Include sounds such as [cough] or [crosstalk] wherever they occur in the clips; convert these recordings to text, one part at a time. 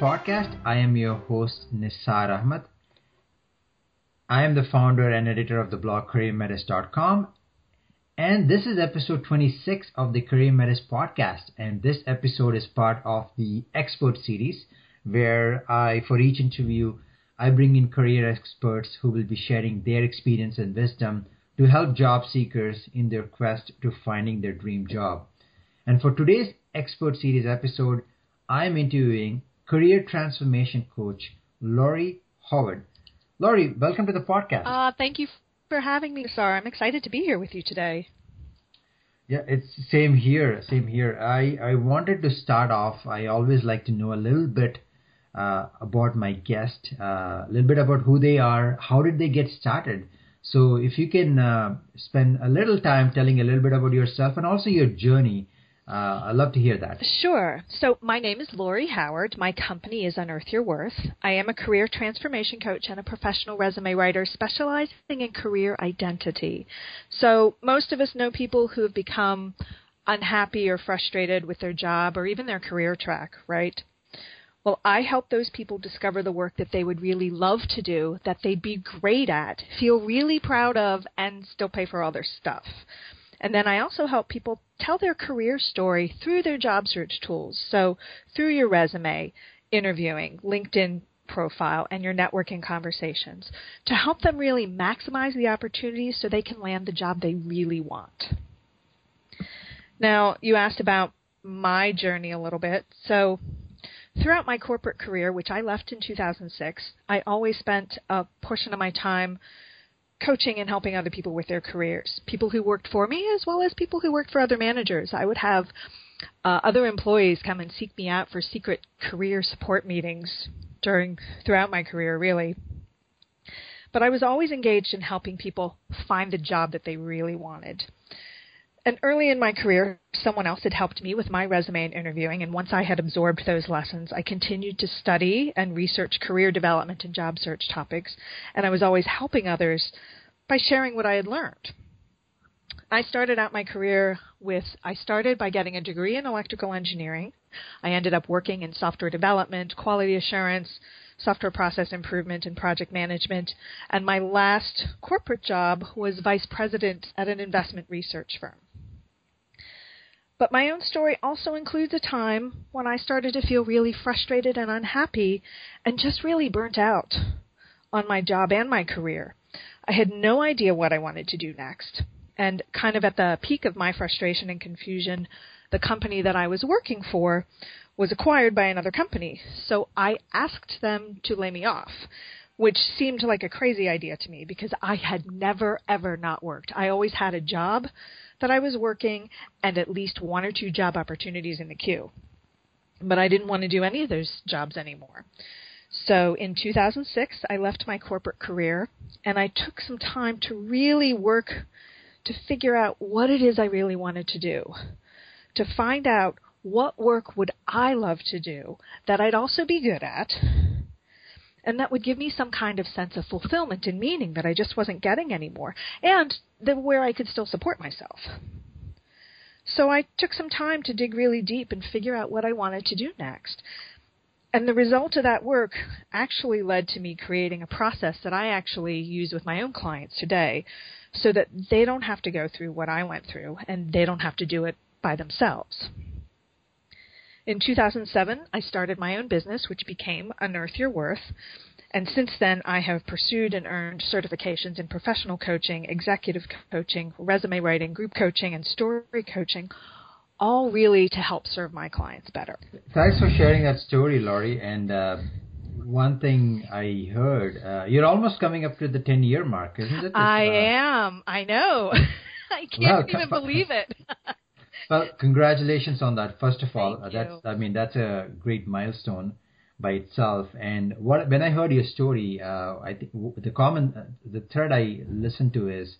Podcast. I am your host, Nisar Ahmed. I am the founder and editor of the blog CareerMetis.com. And this is episode 26 of the Career Metis podcast. And this episode is part of the expert series where I, for each interview, I bring in career experts who will be sharing their experience and wisdom to help job seekers in their quest to finding their dream job. And for today's expert series episode, I'm interviewing career transformation coach Lori Howard. Lori, welcome to the podcast. Uh, thank you for having me, Nisar. I'm excited to be here with you today. Yeah, it's same here. Same here. I, I wanted to start off. I always like to know a little bit uh, about my guest, uh, a little bit about who they are, how did they get started. So if you can uh, spend a little time telling a little bit about yourself and also your journey, uh, I'd love to hear that. Sure. So, my name is Lori Howard. My company is Unearth Your Worth. I am a career transformation coach and a professional resume writer specializing in career identity. So, most of us know people who have become unhappy or frustrated with their job or even their career track, right? Well, I help those people discover the work that they would really love to do, that they'd be great at, feel really proud of, and still pay for all their stuff. And then I also help people tell their career story through their job search tools. So through your resume, interviewing, LinkedIn profile, and your networking conversations to help them really maximize the opportunities so they can land the job they really want. Now, you asked about my journey a little bit. So throughout my corporate career, which I left in 2006, I always spent a portion of my time coaching and helping other people with their careers. People who worked for me as well as people who worked for other managers. I would have uh, other employees come and seek me out for secret career support meetings during throughout my career really. But I was always engaged in helping people find the job that they really wanted. And early in my career, someone else had helped me with my resume and interviewing, and once I had absorbed those lessons, I continued to study and research career development and job search topics, and I was always helping others by sharing what I had learned. I started out my career with I started by getting a degree in electrical engineering. I ended up working in software development, quality assurance, software process improvement, and project management. And my last corporate job was vice president at an investment research firm. But my own story also includes a time when I started to feel really frustrated and unhappy and just really burnt out on my job and my career. I had no idea what I wanted to do next. And kind of at the peak of my frustration and confusion, the company that I was working for was acquired by another company. So I asked them to lay me off, which seemed like a crazy idea to me because I had never, ever not worked. I always had a job that I was working and at least one or two job opportunities in the queue. But I didn't want to do any of those jobs anymore. So in 2006, I left my corporate career and I took some time to really work to figure out what it is I really wanted to do. To find out what work would I love to do that I'd also be good at and that would give me some kind of sense of fulfillment and meaning that I just wasn't getting anymore, and the, where I could still support myself. So I took some time to dig really deep and figure out what I wanted to do next. And the result of that work actually led to me creating a process that I actually use with my own clients today so that they don't have to go through what I went through and they don't have to do it by themselves. In 2007, I started my own business, which became Unearth Your Worth. And since then, I have pursued and earned certifications in professional coaching, executive coaching, resume writing, group coaching, and story coaching, all really to help serve my clients better. Thanks for sharing that story, Lori. And uh, one thing I heard, uh, you're almost coming up to the 10 year mark, isn't it? I uh, am. I know. [laughs] I can't well, even believe it. [laughs] Well, congratulations on that. First of all, Thank that's you. I mean that's a great milestone by itself. And what when I heard your story, uh, I think the common uh, the thread I listened to is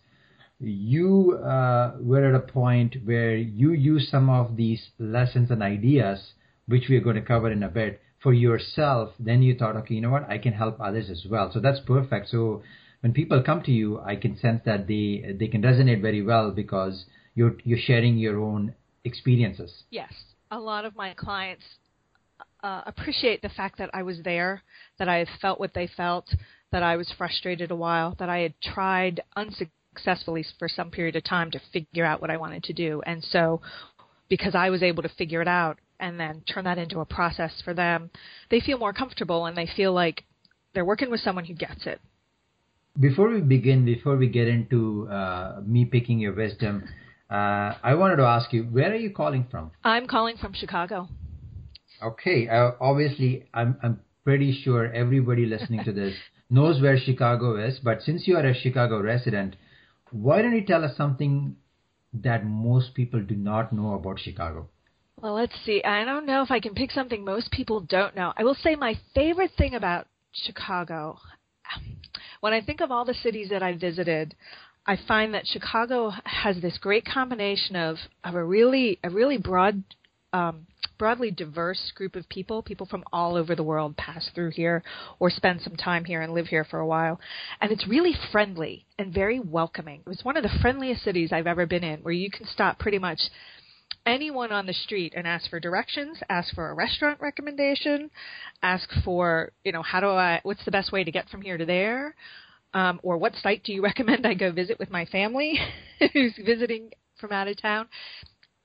you uh, were at a point where you used some of these lessons and ideas, which we are going to cover in a bit, for yourself. Then you thought, okay, you know what, I can help others as well. So that's perfect. So when people come to you, I can sense that they they can resonate very well because you're you're sharing your own experiences. Yes, a lot of my clients uh, appreciate the fact that I was there, that I had felt what they felt, that I was frustrated a while, that I had tried unsuccessfully for some period of time to figure out what I wanted to do. And so, because I was able to figure it out and then turn that into a process for them, they feel more comfortable and they feel like they're working with someone who gets it. Before we begin, before we get into uh, me picking your wisdom, uh, I wanted to ask you, where are you calling from? I'm calling from Chicago. Okay, uh, obviously, I'm I'm pretty sure everybody listening to this [laughs] knows where Chicago is. But since you are a Chicago resident, why don't you tell us something that most people do not know about Chicago? Well, let's see. I don't know if I can pick something most people don't know. I will say my favorite thing about Chicago, when I think of all the cities that I visited, I find that Chicago has this great combination of, of a really a really broad um, broadly diverse group of people. People from all over the world pass through here or spend some time here and live here for a while. And it's really friendly and very welcoming. It was one of the friendliest cities I've ever been in where you can stop pretty much anyone on the street and ask for directions, ask for a restaurant recommendation, ask for, you know, how do I, what's the best way to get from here to there? Um, or what site do you [laughs] recommend I go visit with my family [laughs] who's visiting from out of town?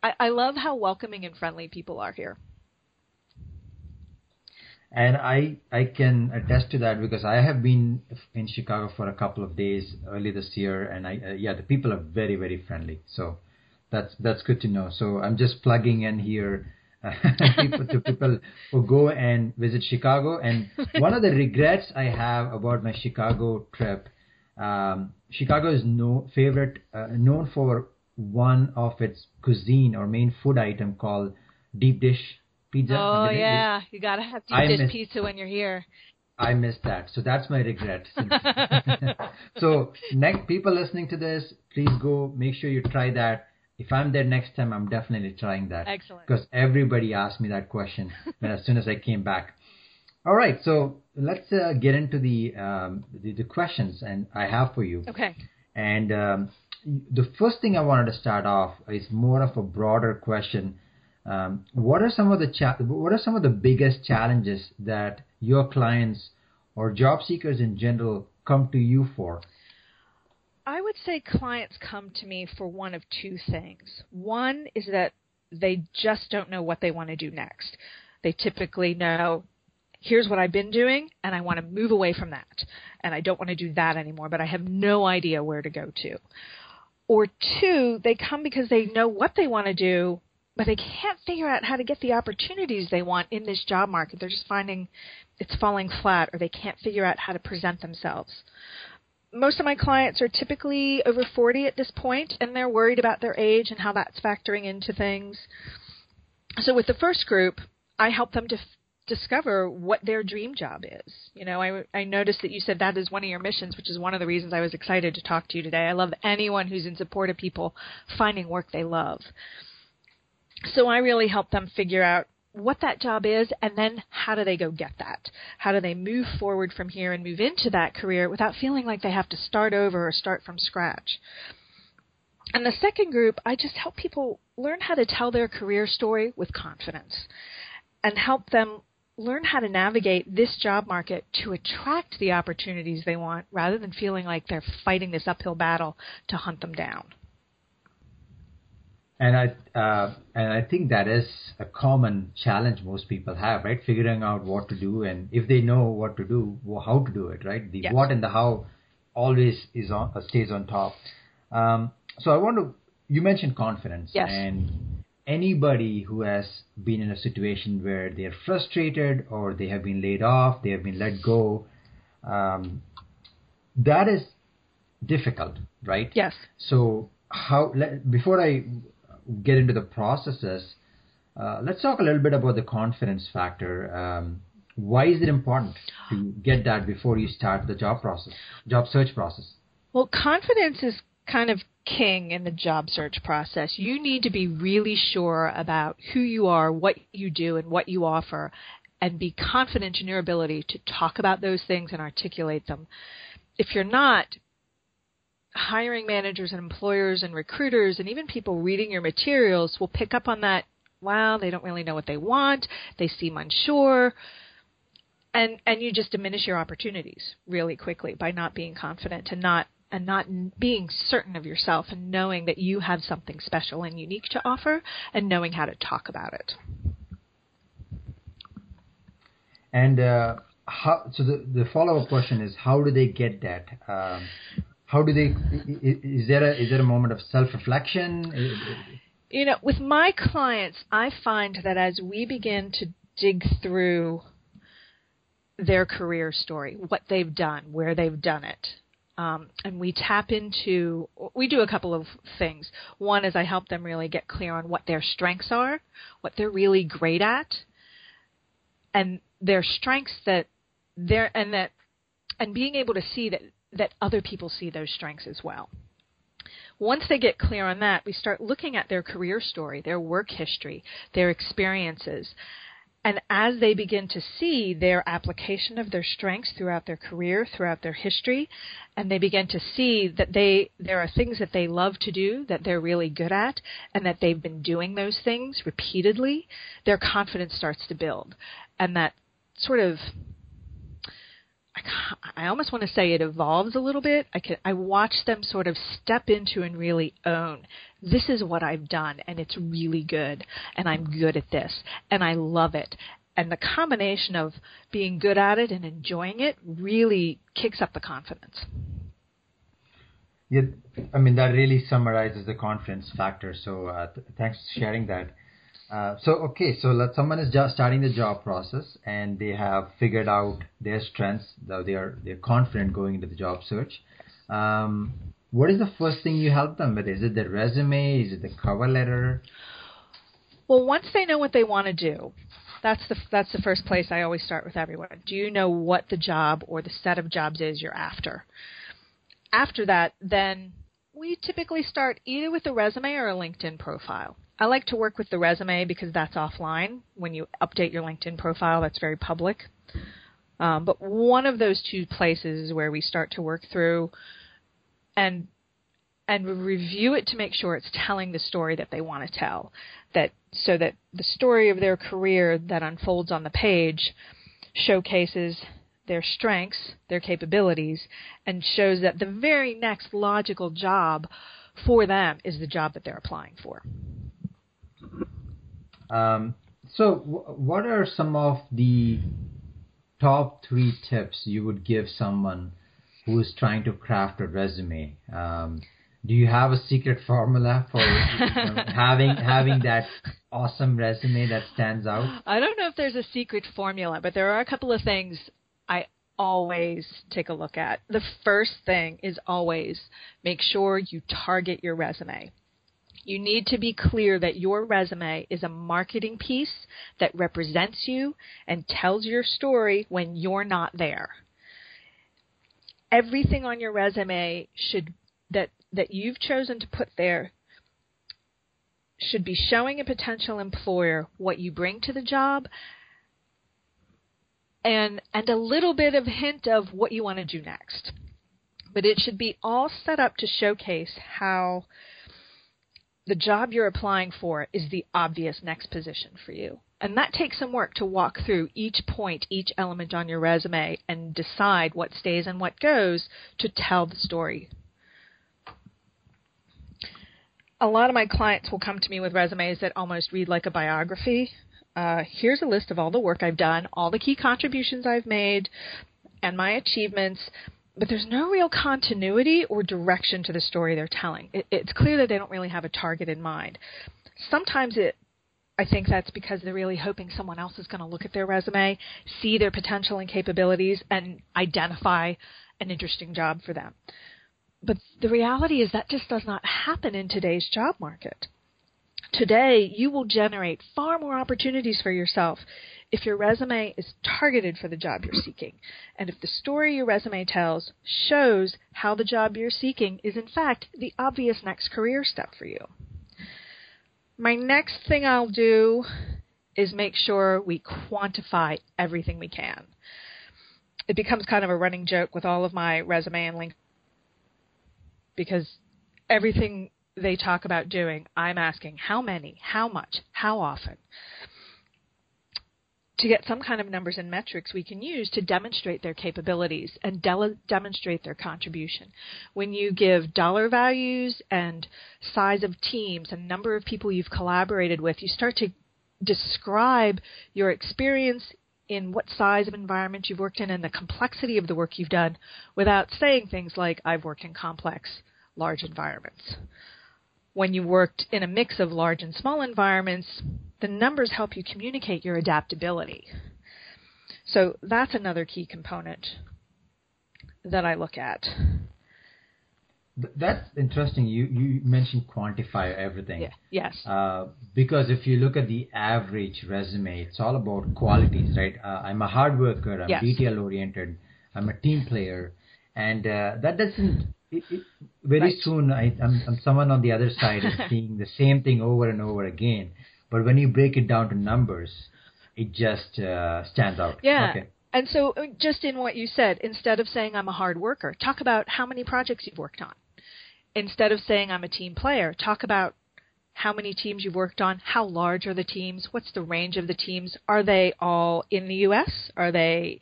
I, I love how welcoming and friendly people are here. And I I can attest to that because I have been in Chicago for a couple of days early this year, and I uh, yeah the people are very very friendly. So that's that's good to know. So I'm just plugging in here [laughs] people, to people who go and visit Chicago. And one of the regrets I have about my Chicago trip, um, Chicago is no favorite uh, known for one of its cuisine or main food item called deep dish pizza. Oh yeah, you gotta have deep I dish miss, pizza when you're here. I missed that, so that's my regret. [laughs] so next people listening to this, please go make sure you try that. If I'm there next time, I'm definitely trying that. Excellent. Because everybody asked me that question [laughs] as soon as I came back. All right, so let's uh, get into the, um, the, the questions, and I have for you. Okay. And um, the first thing I wanted to start off is more of a broader question. Um, what are some of the cha- what are some of the biggest challenges that your clients or job seekers in general come to you for? I would say clients come to me for one of two things. One is that they just don't know what they want to do next. They typically know here's what I've been doing and I want to move away from that. And I don't want to do that anymore, but I have no idea where to go to. Or two, they come because they know what they want to do, but they can't figure out how to get the opportunities they want in this job market. They're just finding it's falling flat or they can't figure out how to present themselves. Most of my clients are typically over 40 at this point and they're worried about their age and how that's factoring into things. So with the first group, I help them to discover what their dream job is. You know, I, I noticed that you said that is one of your missions, which is one of the reasons I was excited to talk to you today. I love anyone who's in support of people finding work they love. So I really help them figure out what that job is and then how do they go get that? How do they move forward from here and move into that career without feeling like they have to start over or start from scratch? And the second group, I just help people learn how to tell their career story with confidence and help them learn how to navigate this job market to attract the opportunities they want rather than feeling like they're fighting this uphill battle to hunt them down. And I uh, and I think that is a common challenge most people have, right? Figuring out what to do, and if they know what to do, how to do it, right? The yes. what and the how always is on uh, stays on top. Um, so I want to. You mentioned confidence, yes. and anybody who has been in a situation where they're frustrated or they have been laid off, they have been let go, um, that is difficult, right? Yes. So how let, before I get into the processes, uh, let's talk a little bit about the confidence factor. Um, why is it important to get that before you start the job process, job search process? Well, confidence is kind of king in the job search process. You need to be really sure about who you are, what you do, and what you offer, and be confident in your ability to talk about those things and articulate them. If you're not, hiring managers and employers and recruiters and even people reading your materials will pick up on that Wow, they don't really know what they want, they seem unsure. And and you just diminish your opportunities really quickly by not being confident and not and not being certain of yourself and knowing that you have something special and unique to offer and knowing how to talk about it. And uh, how, so the, the follow up question is how do they get that? Um, how do they? Is there a is there a moment of self reflection? You know, with my clients, I find that as we begin to dig through their career story, what they've done, where they've done it, um, and we tap into we do a couple of things one is i help them really get clear on what their strengths are what they're really great at and their strengths that they're and that and being able to see that that other people see those strengths as well. Once they get clear on that, we start looking at their career story, their work history, their experiences. And as they begin to see their application of their strengths throughout their career, throughout their history, and they begin to see that they there are things that they love to do that they're really good at and that they've been doing those things repeatedly, their confidence starts to build. And that sort of [sighs] I, almost want to say it evolves a little bit. I can I watch them sort of step into and really own this is what I've done and it's really good and I'm good at this and I love it. And the combination of being good at it and enjoying it really kicks up the confidence. Yeah, I mean that really summarizes the confidence factor. So uh, th- thanks for sharing that. Uh, so okay, so let someone is just starting the job process and they have figured out their strengths. They are they're confident going into the job search. Um, what is the first thing you help them with? Is it the resume? Is it the cover letter? Well, once they know what they want to do, that's the that's the first place I always start with everyone. Do you know what the job or the set of jobs is you're after? After that, then we typically start either with a resume or a LinkedIn profile. I like to work with the resume because that's offline. When you update your LinkedIn profile, that's very public. Um, but one of those two places is where we start to work through and and review it to make sure it's telling the story that they want to tell. That so that the story of their career that unfolds on the page showcases their strengths, their capabilities, and shows that the very next logical job for them is the job that they're applying for. Um, so, w- what are some of the top three tips you would give someone who is trying to craft a resume? Um, do you have a secret formula for [laughs] having having that awesome resume that stands out? I don't know if there's a secret formula, but there are a couple of things I always take a look at. The first thing is always make sure you target your resume. You need to be clear that your resume is a marketing piece that represents you and tells your story when you're not there. Everything on your resume should that that you've chosen to put there should be showing a potential employer what you bring to the job and and a little bit of hint of what you want to do next. But it should be all set up to showcase how the job you're applying for is the obvious next position for you. And that takes some work to walk through each point, each element on your resume, and decide what stays and what goes to tell the story. A lot of my clients will come to me with resumes that almost read like a biography. Uh, here's a list of all the work I've done, all the key contributions I've made, and my achievements but there's no real continuity or direction to the story they're telling. It, it's clear that they don't really have a target in mind. Sometimes it, I think that's because they're really hoping someone else is going to look at their resume, see their potential and capabilities, and identify an interesting job for them. But the reality is that just does not happen in today's job market. Today, you will generate far more opportunities for yourself if your resume is targeted for the job you're seeking, and if the story your resume tells shows how the job you're seeking is in fact the obvious next career step for you. My next thing I'll do is make sure we quantify everything we can. It becomes kind of a running joke with all of my resume and link because everything they talk about doing, I'm asking how many, how much, how often. To get some kind of numbers and metrics we can use to demonstrate their capabilities and de- demonstrate their contribution. When you give dollar values and size of teams and number of people you've collaborated with, you start to describe your experience in what size of environment you've worked in and the complexity of the work you've done without saying things like, I've worked in complex, large environments. When you worked in a mix of large and small environments, the numbers help you communicate your adaptability. So that's another key component that I look at. That's interesting. You you mentioned quantify everything. Yeah. Yes. Uh, because if you look at the average resume, it's all about qualities, right? Uh, I'm a hard worker. I'm Yes. detail oriented. I'm a team player, and uh, that doesn't. It, it, very Right. soon, I, I'm, I'm someone on the other side is seeing the same thing over and over again. But when you break it down to numbers, it just uh, stands out. Yeah. Okay. And so, uh, just in what you said, instead of saying I'm a hard worker, talk about how many projects you've worked on. Instead of saying I'm a team player, talk about how many teams you've worked on, how large are the teams, what's the range of the teams, are they all in the US? Are they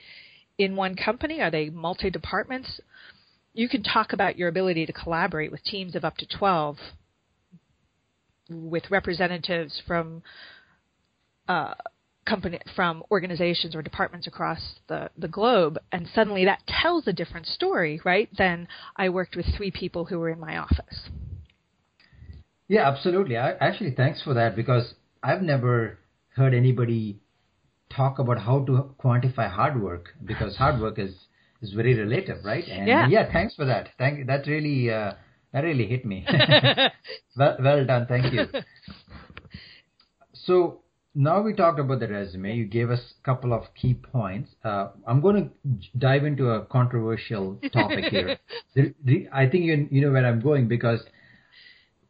in one company? Are they multi departments? You can talk about your ability to collaborate with teams of up to 12 with representatives from uh, company from organizations or departments across the, the globe and suddenly that tells a different story right than i worked with three people who were in my office Yeah, absolutely. I, actually, thanks for that because I've never heard anybody talk about how to quantify hard work because hard work is is very relative, right? And Yeah. thanks for that. Thank that really uh, that really hit me. [laughs] [laughs] well, well done. Thank you. So now we talked about the resume. You gave us a couple of key points. Uh, I'm going to dive into a controversial topic here. [laughs] The- the- I think you you know where I'm going because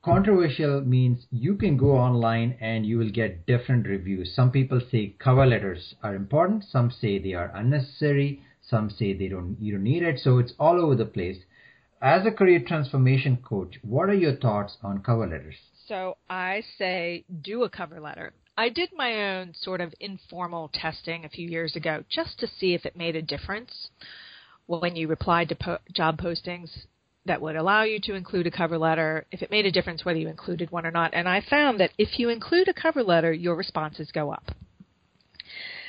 controversial means you can go online and you will get different reviews. Some people say cover letters are important. Some say they are unnecessary. Some say they don't you don't need it. So it's all over the place. As a career transformation coach, what are your thoughts on cover letters? So I say do a cover letter. I did my own sort of informal testing a few years ago just to see if it made a difference when you replied to po- job postings that would allow you to include a cover letter, if it made a difference whether you included one or not. And I found that if you include a cover letter, your responses go up.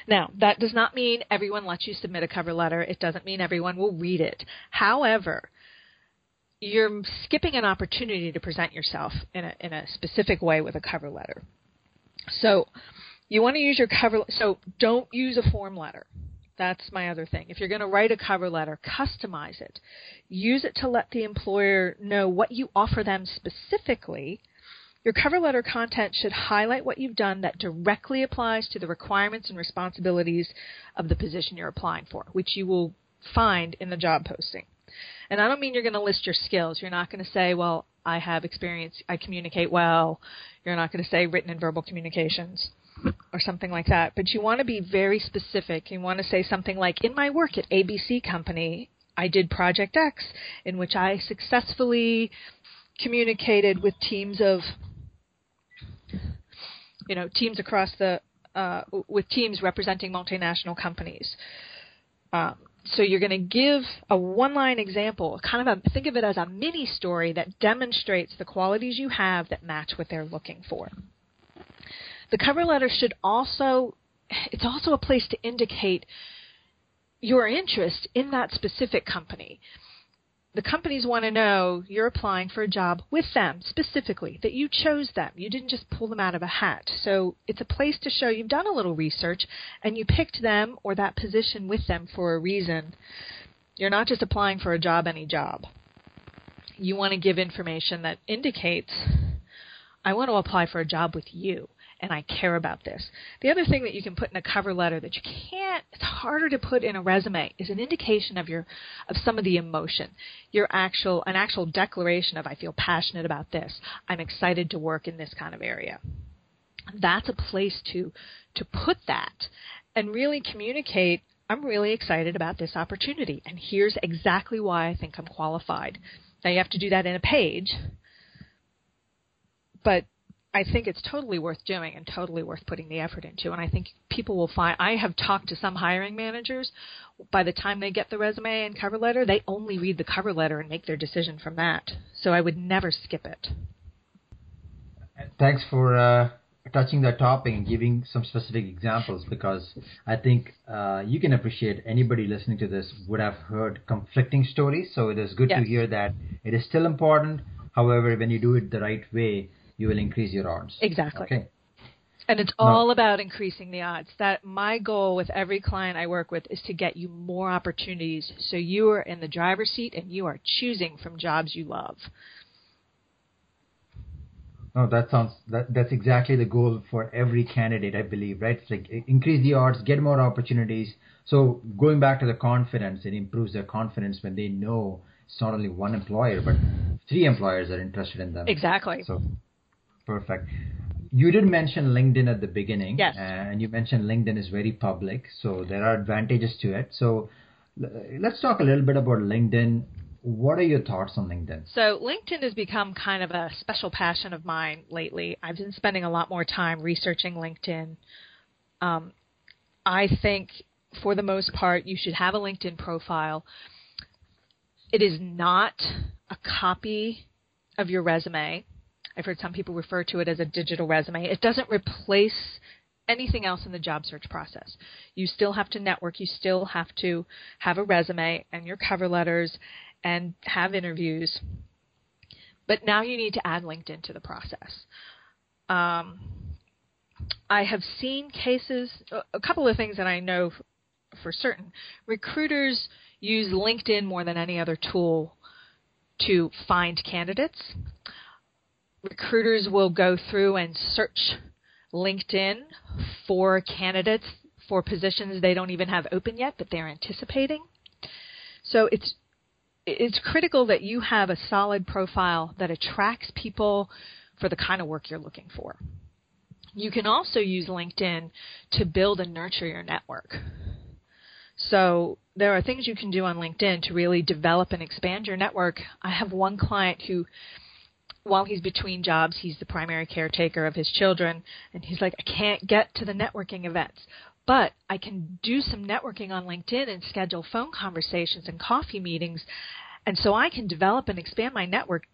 Now, that does not mean everyone lets you submit a cover letter. It doesn't mean everyone will read it. However, you're skipping an opportunity to present yourself in a in a specific way with a cover letter. So you want to use your cover so don't use a form letter. That's my other thing. If you're going to write a cover letter, customize it. Use it to let the employer know what you offer them specifically. Your cover letter content should highlight what you've done that directly applies to the requirements and responsibilities of the position you're applying for, which you will find in the job posting. And I don't mean you're going to list your skills. You're not going to say, well, I have experience, I communicate well. You're not going to say written and verbal communications or something like that. But you want to be very specific. You want to say something like, in my work at ABC Company, I did Project X, in which I successfully communicated with teams of, you know, teams across the, uh, with teams representing multinational companies. Um, so you're going to give a one-line example, kind of a, think of it as a mini story that demonstrates the qualities you have that match what they're looking for. The cover letter should also it's also a place to indicate your interest in that specific company. The companies want to know you're applying for a job with them specifically, that you chose them. You didn't just pull them out of a hat. So it's a place to show you've done a little research and you picked them or that position with them for a reason. You're not just applying for a job, any job. You want to give information that indicates, I want to apply for a job with you and I care about this. The other thing that you can put in a cover letter that you can't it's harder to put in a resume is an indication of your of some of the emotion. Your actual an actual declaration of I feel passionate about this. I'm excited to work in this kind of area. That's a place to to put that and really communicate I'm really excited about this opportunity and here's exactly why I think I'm qualified. Now you have to do that in a page but I think it's totally worth doing and totally worth putting the effort into. And I think people will find. I have talked to some hiring managers. By the time they get the resume and cover letter, they only read the cover letter and make their decision from that. So I would never skip it. Thanks for uh, touching that topic and giving some specific examples because I think uh, you can appreciate anybody listening to this would have heard conflicting stories. So it is good yes. to hear that it is still important. However, when you do it the right way, you will increase your odds. Exactly. Okay. And it's all no. about increasing the odds. That my goal with every client I work with is to get you more opportunities so you are in the driver's seat and you are choosing from jobs you love. No, that sounds that that's exactly the goal for every candidate, I believe, right? It's like increase the odds, get more opportunities. So going back to the confidence, it improves their confidence when they know it's not only one employer, but three employers are interested in them. Exactly. So perfect. You did mention LinkedIn at the beginning, yes, and you mentioned LinkedIn is very public, so there are advantages to it. So let's talk a little bit about LinkedIn what are your thoughts on LinkedIn? So, LinkedIn has become kind of a special passion of mine lately. I've been spending a lot more time researching LinkedIn. Um, I think, for the most part, you should have a LinkedIn profile. It is not a copy of your resume. I've heard some people refer to it as a digital resume. It doesn't replace anything else in the job search process. You still have to network, you still have to have a resume and your cover letters and have interviews. But now you need to add LinkedIn to the process. Um, I have seen cases, a couple of things that I know for certain. Recruiters use LinkedIn more than any other tool to find candidates. Recruiters will go through and search LinkedIn for candidates for positions they don't even have open yet, but they're anticipating. So it's it's critical that you have a solid profile that attracts people for the kind of work you're looking for. You can also use LinkedIn to build and nurture your network. So there are things you can do on LinkedIn to really develop and expand your network. I have one client who while he's between jobs, he's the primary caretaker of his children, and he's like, I can't get to the networking events. But I can do some networking on LinkedIn and schedule phone conversations and coffee meetings. And so I can develop and expand my network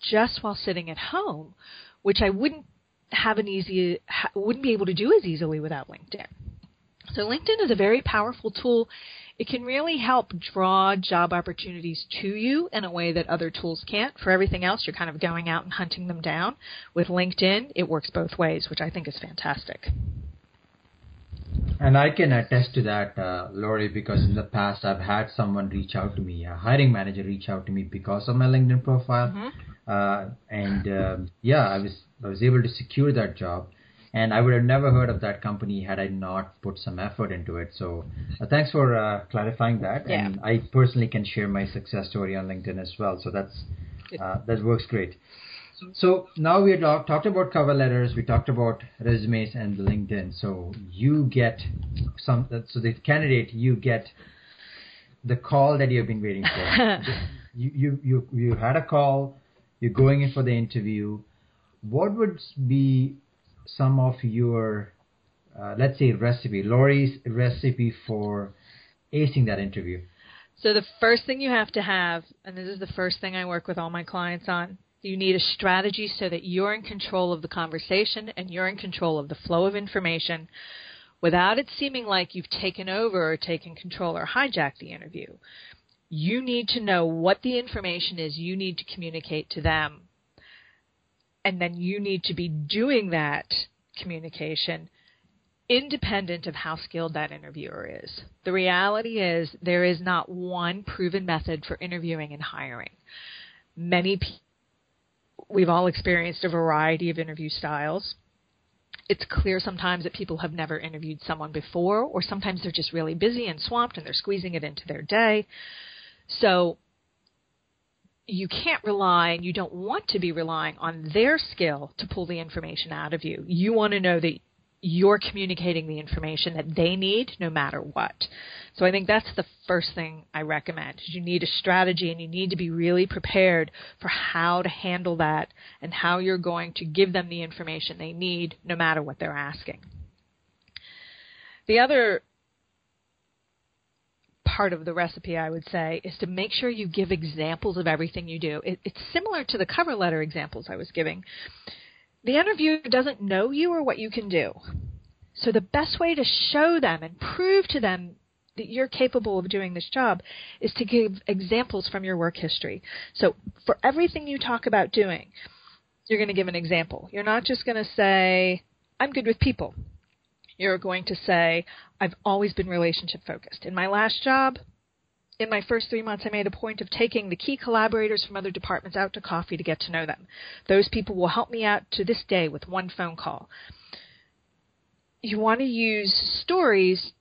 just while sitting at home, which I wouldn't have an easy wouldn't be able to do as easily without LinkedIn. So LinkedIn is a very powerful tool. It can really help draw job opportunities to you in a way that other tools can't. For everything else, you're kind of going out and hunting them down. With LinkedIn, it works both ways, which I think is fantastic. And I can attest to that, uh, Lori, because in the past I've had someone reach out to me, a hiring manager reach out to me because of my LinkedIn profile, mm-hmm. uh, and um, yeah, I was I was able to secure that job, and I would have never heard of that company had I not put some effort into it. So uh, thanks for uh, clarifying that, yeah. and I personally can share my success story on LinkedIn as well. So that's uh, that works great. So now we talk, talked about cover letters, we talked about resumes and LinkedIn. So you get some, so the candidate, you get the call that you've been waiting for. [laughs] you, you, you, you had a call, you're going in for the interview. What would be some of your, uh, let's say, recipe, Lori's recipe for acing that interview? So the first thing you have to have, and this is the first thing I work with all my clients on, you need a strategy so that you're in control of the conversation and you're in control of the flow of information without it seeming like you've taken over or taken control or hijacked the interview. You need to know what the information is you need to communicate to them. And then you need to be doing that communication independent of how skilled that interviewer is. The reality is there is not one proven method for interviewing and hiring. Many people we've all experienced a variety of interview styles. It's clear sometimes that people have never interviewed someone before, or sometimes they're just really busy and swamped and they're squeezing it into their day. So you can't rely and you don't want to be relying on their skill to pull the information out of you. You want to know that you're communicating the information that they need no matter what. So I think that's the first thing I recommend. You need a strategy and you need to be really prepared for how to handle that and how you're going to give them the information they need no matter what they're asking. The other part of the recipe, I would say, is to make sure you give examples of everything you do. It, it's similar to the cover letter examples I was giving. The interviewer doesn't know you or what you can do. So the best way to show them and prove to them that you're capable of doing this job is to give examples from your work history. So for everything you talk about doing, you're going to give an example. You're not just going to say, I'm good with people you're going to say, I've always been relationship focused. In my last job, in my first three months, I made a point of taking the key collaborators from other departments out to coffee to get to know them. Those people will help me out to this day with one phone call. You want to use stories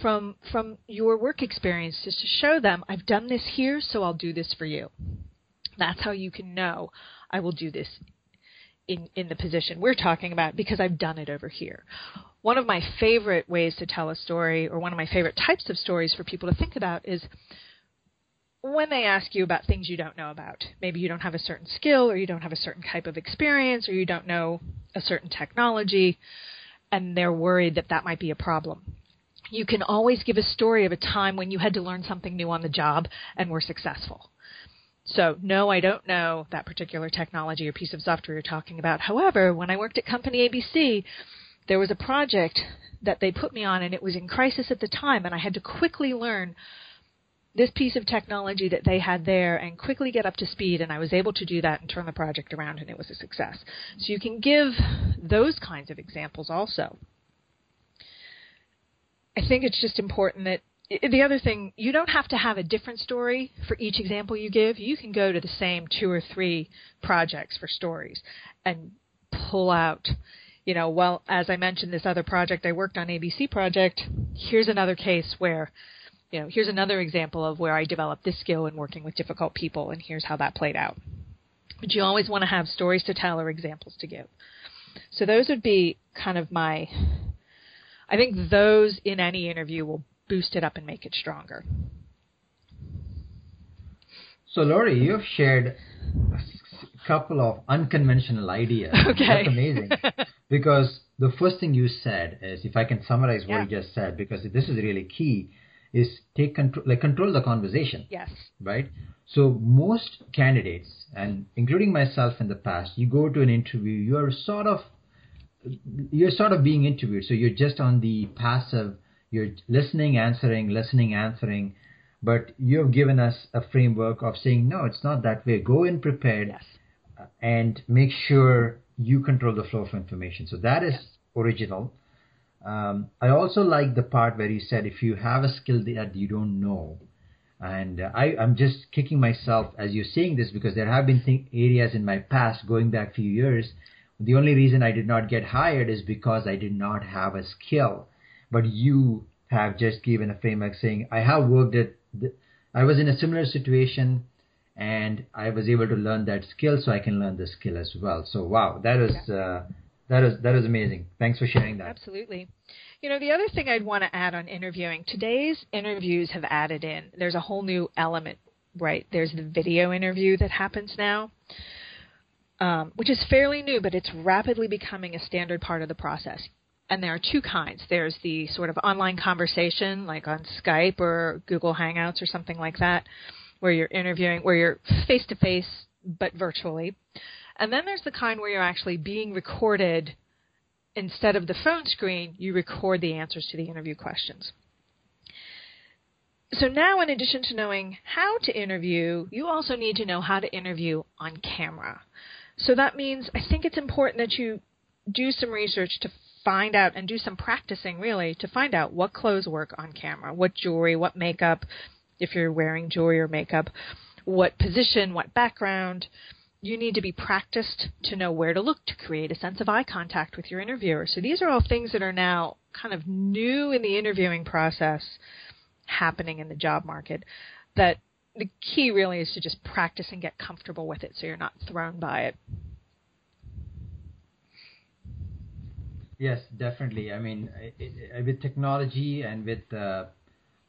from from your work experiences to show them I've done this here, so I'll do this for you. That's how you can know I will do this in in the position we're talking about because I've done it over here one of my favorite ways to tell a story, or one of my favorite types of stories for people to think about, is when they ask you about things you don't know about. Maybe you don't have a certain skill, or you don't have a certain type of experience, or you don't know a certain technology, and they're worried that that might be a problem. You can always give a story of a time when you had to learn something new on the job and were successful. So, no, I don't know that particular technology or piece of software you're talking about. However, when I worked at company ABC, there was a project that they put me on and it was in crisis at the time and I had to quickly learn this piece of technology that they had there and quickly get up to speed and I was able to do that and turn the project around and it was a success. So you can give those kinds of examples also. I think it's just important that the other thing, you don't have to have a different story for each example you give. You can go to the same two or three projects for stories and pull out you know, well, as I mentioned, this other project I worked on, ABC project, here's another case where, you know, here's another example of where I developed this skill in working with difficult people, and here's how that played out. But you always want to have stories to tell or examples to give. So those would be kind of my, I think those in any interview will boost it up and make it stronger. So, Lori, you've shared a couple of unconventional ideas. [laughs] Okay. That's amazing. [laughs] because the first thing you said is, if I can summarize what yeah. you just said, because this is really key, is take control, like control the conversation. Yes. Right. So most candidates, and including myself in the past, you go to an interview, you're sort of, you're sort of being interviewed. So you're just on the passive. You're listening, answering, listening, answering. But you've given us a framework of saying, no, it's not that way. Go in prepared. Yes and make sure you control the flow of information. So that is original. Um, I also like the part where you said if you have a skill that you don't know, and uh, I, I'm just kicking myself as you're saying this because there have been th- areas in my past going back a few years. The only reason I did not get hired is because I did not have a skill. But you have just given a framework saying I have worked at. The, I was in a similar situation and I was able to learn that skill, so I can learn the skill as well. So wow, that is yeah. uh, that is that is amazing. Thanks for sharing that. Absolutely. You know, the other thing I'd want to add on interviewing today's interviews have added in. There's a whole new element, right? There's the video interview that happens now. Um, which is fairly new, but it's rapidly becoming a standard part of the process. And there are two kinds. There's the sort of online conversation, like on Skype or Google Hangouts or something like that, where you're interviewing, where you're face to face but virtually. And then there's the kind where you're actually being recorded instead of the phone screen, you record the answers to the interview questions. So now, in addition to knowing how to interview, you also need to know how to interview on camera. So that means I think it's important that you do some research to find out and do some practicing really to find out what clothes work on camera, what jewelry, what makeup, if you're wearing jewelry or makeup, what position, what background. You need to be practiced to know where to look to create a sense of eye contact with your interviewer. So these are all things that are now kind of new in the interviewing process happening in the job market that the key really is to just practice and get comfortable with it so you're not thrown by it. Yes, definitely. I mean, with technology and with uh,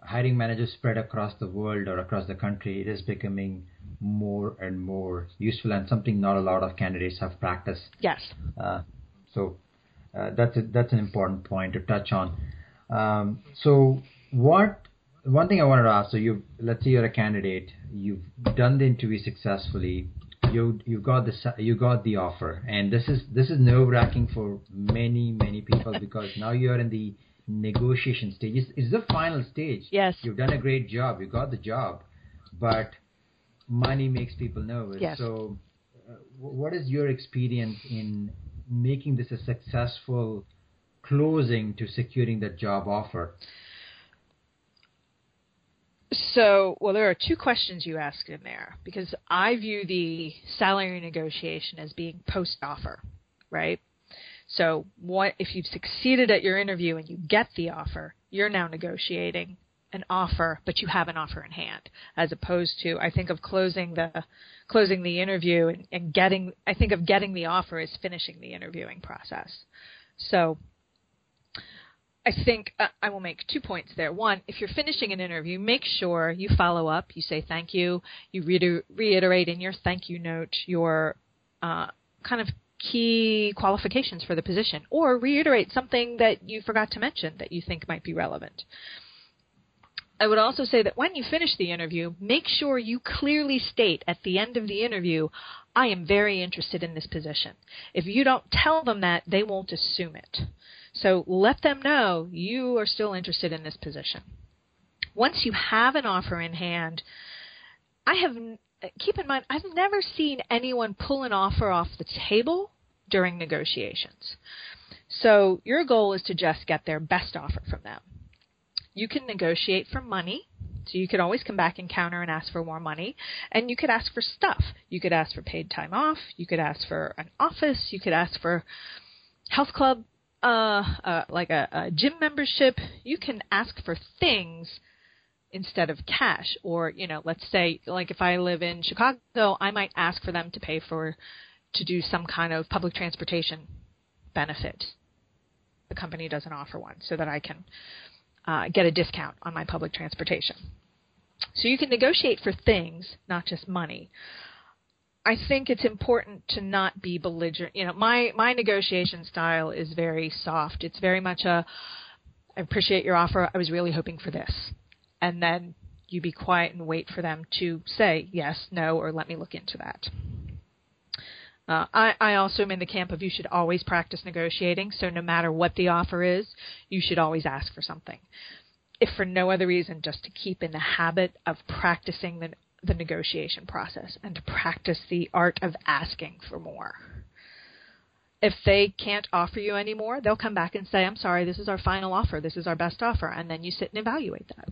hiring managers spread across the world or across the country, it is becoming more and more useful and something not a lot of candidates have practiced. Yes. Uh, so uh, that's a, that's an important point to touch on. Um, so what one thing I wanted to ask, so you let's say you're a candidate, you've done the interview successfully, you you got the you got the offer, and this is this is nerve wracking for many many people because now you're in the negotiation stage. It's, it's the final stage. Yes, you've done a great job. You got the job, but money makes people nervous. Yes. So, uh, what is your experience in making this a successful closing to securing that job offer? So, well, there are two questions you asked in there because I view the salary negotiation as being post offer, right? So, what if you've succeeded at your interview and you get the offer, you're now negotiating an offer, but you have an offer in hand, as opposed to I think of closing the closing the interview and, and getting I think of getting the offer as finishing the interviewing process. So I think uh, I will make two points there. One, if you're finishing an interview, make sure you follow up. You say thank you. You re- reiterate in your thank you note your uh, kind of key qualifications for the position, or reiterate something that you forgot to mention that you think might be relevant. I would also say that when you finish the interview, make sure you clearly state at the end of the interview, I am very interested in this position. If you don't tell them that, they won't assume it. So let them know you are still interested in this position. Once you have an offer in hand, I have keep in mind I've never seen anyone pull an offer off the table during negotiations. So your goal is to just get their best offer from them. You can negotiate for money. So you could always come back and counter and ask for more money. And you could ask for stuff. You could ask for paid time off. You could ask for an office. You could ask for health club uh, uh, like a, a gym membership, you can ask for things instead of cash. Or, you know, let's say, like if I live in Chicago, I might ask for them to pay for, to do some kind of public transportation benefit. The company doesn't offer one, so that I can uh, get a discount on my public transportation. So you can negotiate for things, not just money. I think it's important to not be belligerent. You know, my my negotiation style is very soft. It's very much a I appreciate your offer. I was really hoping for this. And then you be quiet and wait for them to say yes, no, or let me look into that. Uh, I, I also am in the camp of you should always practice negotiating. So no matter what the offer is, you should always ask for something. If for no other reason, just to keep in the habit of practicing the the negotiation process and to practice the art of asking for more. If they can't offer you any more, they'll come back and say, I'm sorry, this is our final offer, this is our best offer, and then you sit and evaluate that.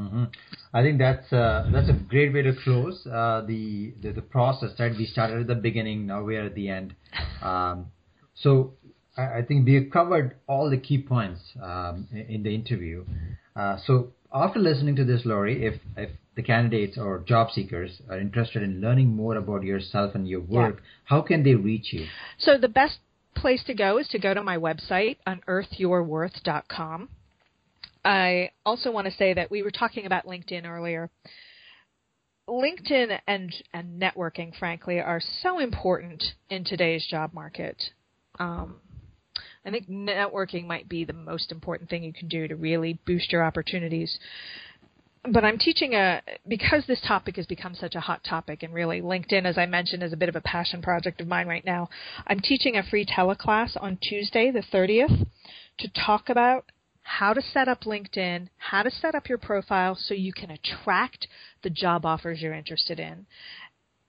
Mm-hmm. I think that's uh, that's a great way to close uh, the, the, the process. Right, we started at the beginning, now we're at the end. Um, so I, I, think we covered all the key points um, in, the interview. Uh, so after listening to this, Lori, if, if the candidates or job seekers are interested in learning more about yourself and your work, yeah. how can they reach you? So the best place to go is to go to my website, unearthyourworth.com. I also want to say that we were talking about LinkedIn earlier. LinkedIn and, and networking, frankly, are so important in today's job market. Um, I think networking might be the most important thing you can do to really boost your opportunities. But I'm teaching a because this topic has become such a hot topic, and really LinkedIn, as I mentioned, is a bit of a passion project of mine right now. I'm teaching a free teleclass on Tuesday, the 30th, to talk about how to set up LinkedIn, how to set up your profile so you can attract the job offers you're interested in,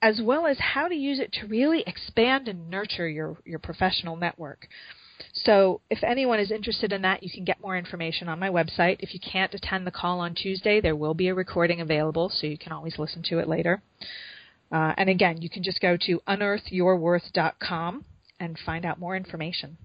as well as how to use it to really expand and nurture your, your professional network. So if anyone is interested in that, you can get more information on my website. If you can't attend the call on Tuesday, there will be a recording available, so you can always listen to it later. Uh, and again, you can just go to unearthyourworth.com and find out more information.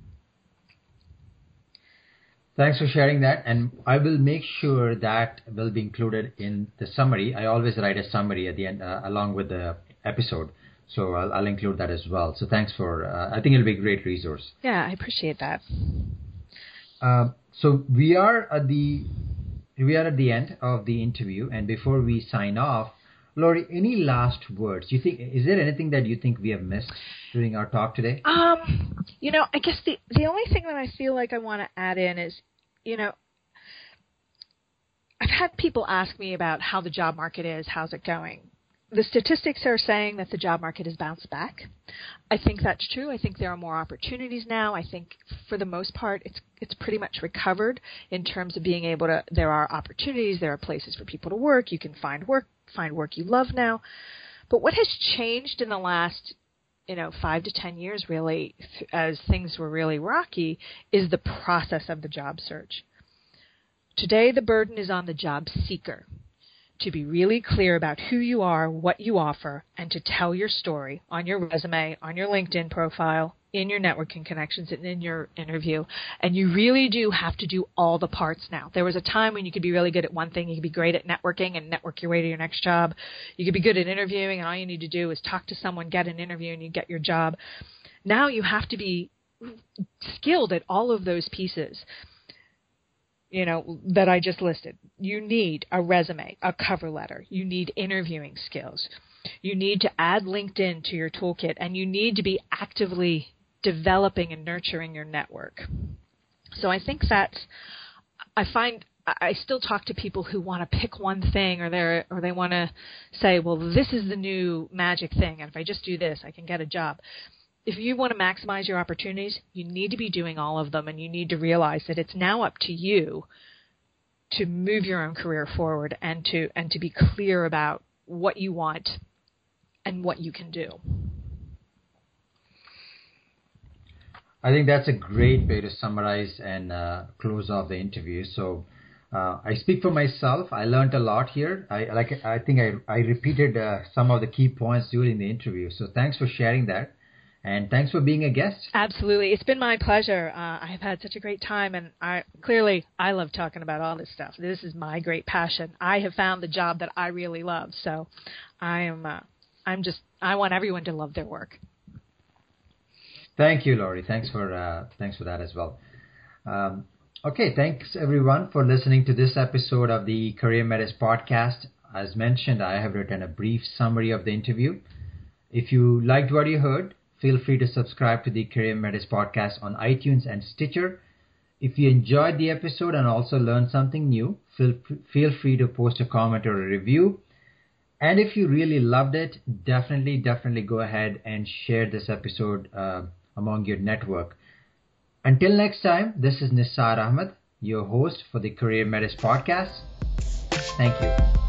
Thanks for sharing that, and I will make sure that will be included in the summary. I always write a summary at the end uh, along with the episode, so I'll, I'll, include that as well. So thanks for. Uh, I think it'll be a great resource. Yeah, I appreciate that. Uh, so we are at the we are at the end of the interview, and before we sign off, Lori, any last words? You think is there anything that you think we have missed during our talk today? Um, you know, I guess the the only thing that I feel like I want to add in is, you know, I've had people ask me about how the job market is, how's it going. The statistics are saying that the job market has bounced back. I think that's true. I think there are more opportunities now. I think for the most part it's it's pretty much recovered in terms of being able to there are opportunities, there are places for people to work, you can find work find work you love now. But what has changed in the last, you know, five to ten years, really, as things were really rocky, is the process of the job search. Today, the burden is on the job seeker to be really clear about who you are, what you offer, and to tell your story on your resume, on your LinkedIn profile, in your networking connections and in your interview. And you really do have to do all the parts now. There was a time when you could be really good at one thing. You could be great at networking and network your way to your next job. You could be good at interviewing and all you need to do is talk to someone, get an interview, and you get your job. Now you have to be skilled at all of those pieces you know that I just listed. You need a resume, a cover letter. You need interviewing skills. You need to add LinkedIn to your toolkit and you need to be actively developing and nurturing your network. So I think that's I find I still talk to people who want to pick one thing or they or they want to say, well, this is the new magic thing, and if I just do this, I can get a job. If you want to maximize your opportunities, you need to be doing all of them, and you need to realize that it's now up to you to move your own career forward and to and to be clear about what you want and what you can do. I think that's a great way to summarize and uh, close off the interview. So uh, I speak for myself. I learned a lot here. I like. I think I I repeated uh, some of the key points during the interview. So thanks for sharing that, and thanks for being a guest. Absolutely, it's been my pleasure. Uh, I have had such a great time, and I clearly I love talking about all this stuff. This is my great passion. I have found the job that I really love. So I am. Uh, I'm just. I want everyone to love their work. Thank you, Lori. Thanks for uh, thanks for that as well. Um, okay, thanks everyone for listening to this episode of the Career Metis podcast. As mentioned, I have written a brief summary of the interview. If you liked what you heard, feel free to subscribe to the Career Metis podcast on iTunes and Stitcher. If you enjoyed the episode and also learned something new, feel, feel free to post a comment or a review. And if you really loved it, definitely, definitely go ahead and share this episode uh, among your network. Until next time, this is Nisar Ahmed, your host for the Career Metis podcast. Thank you.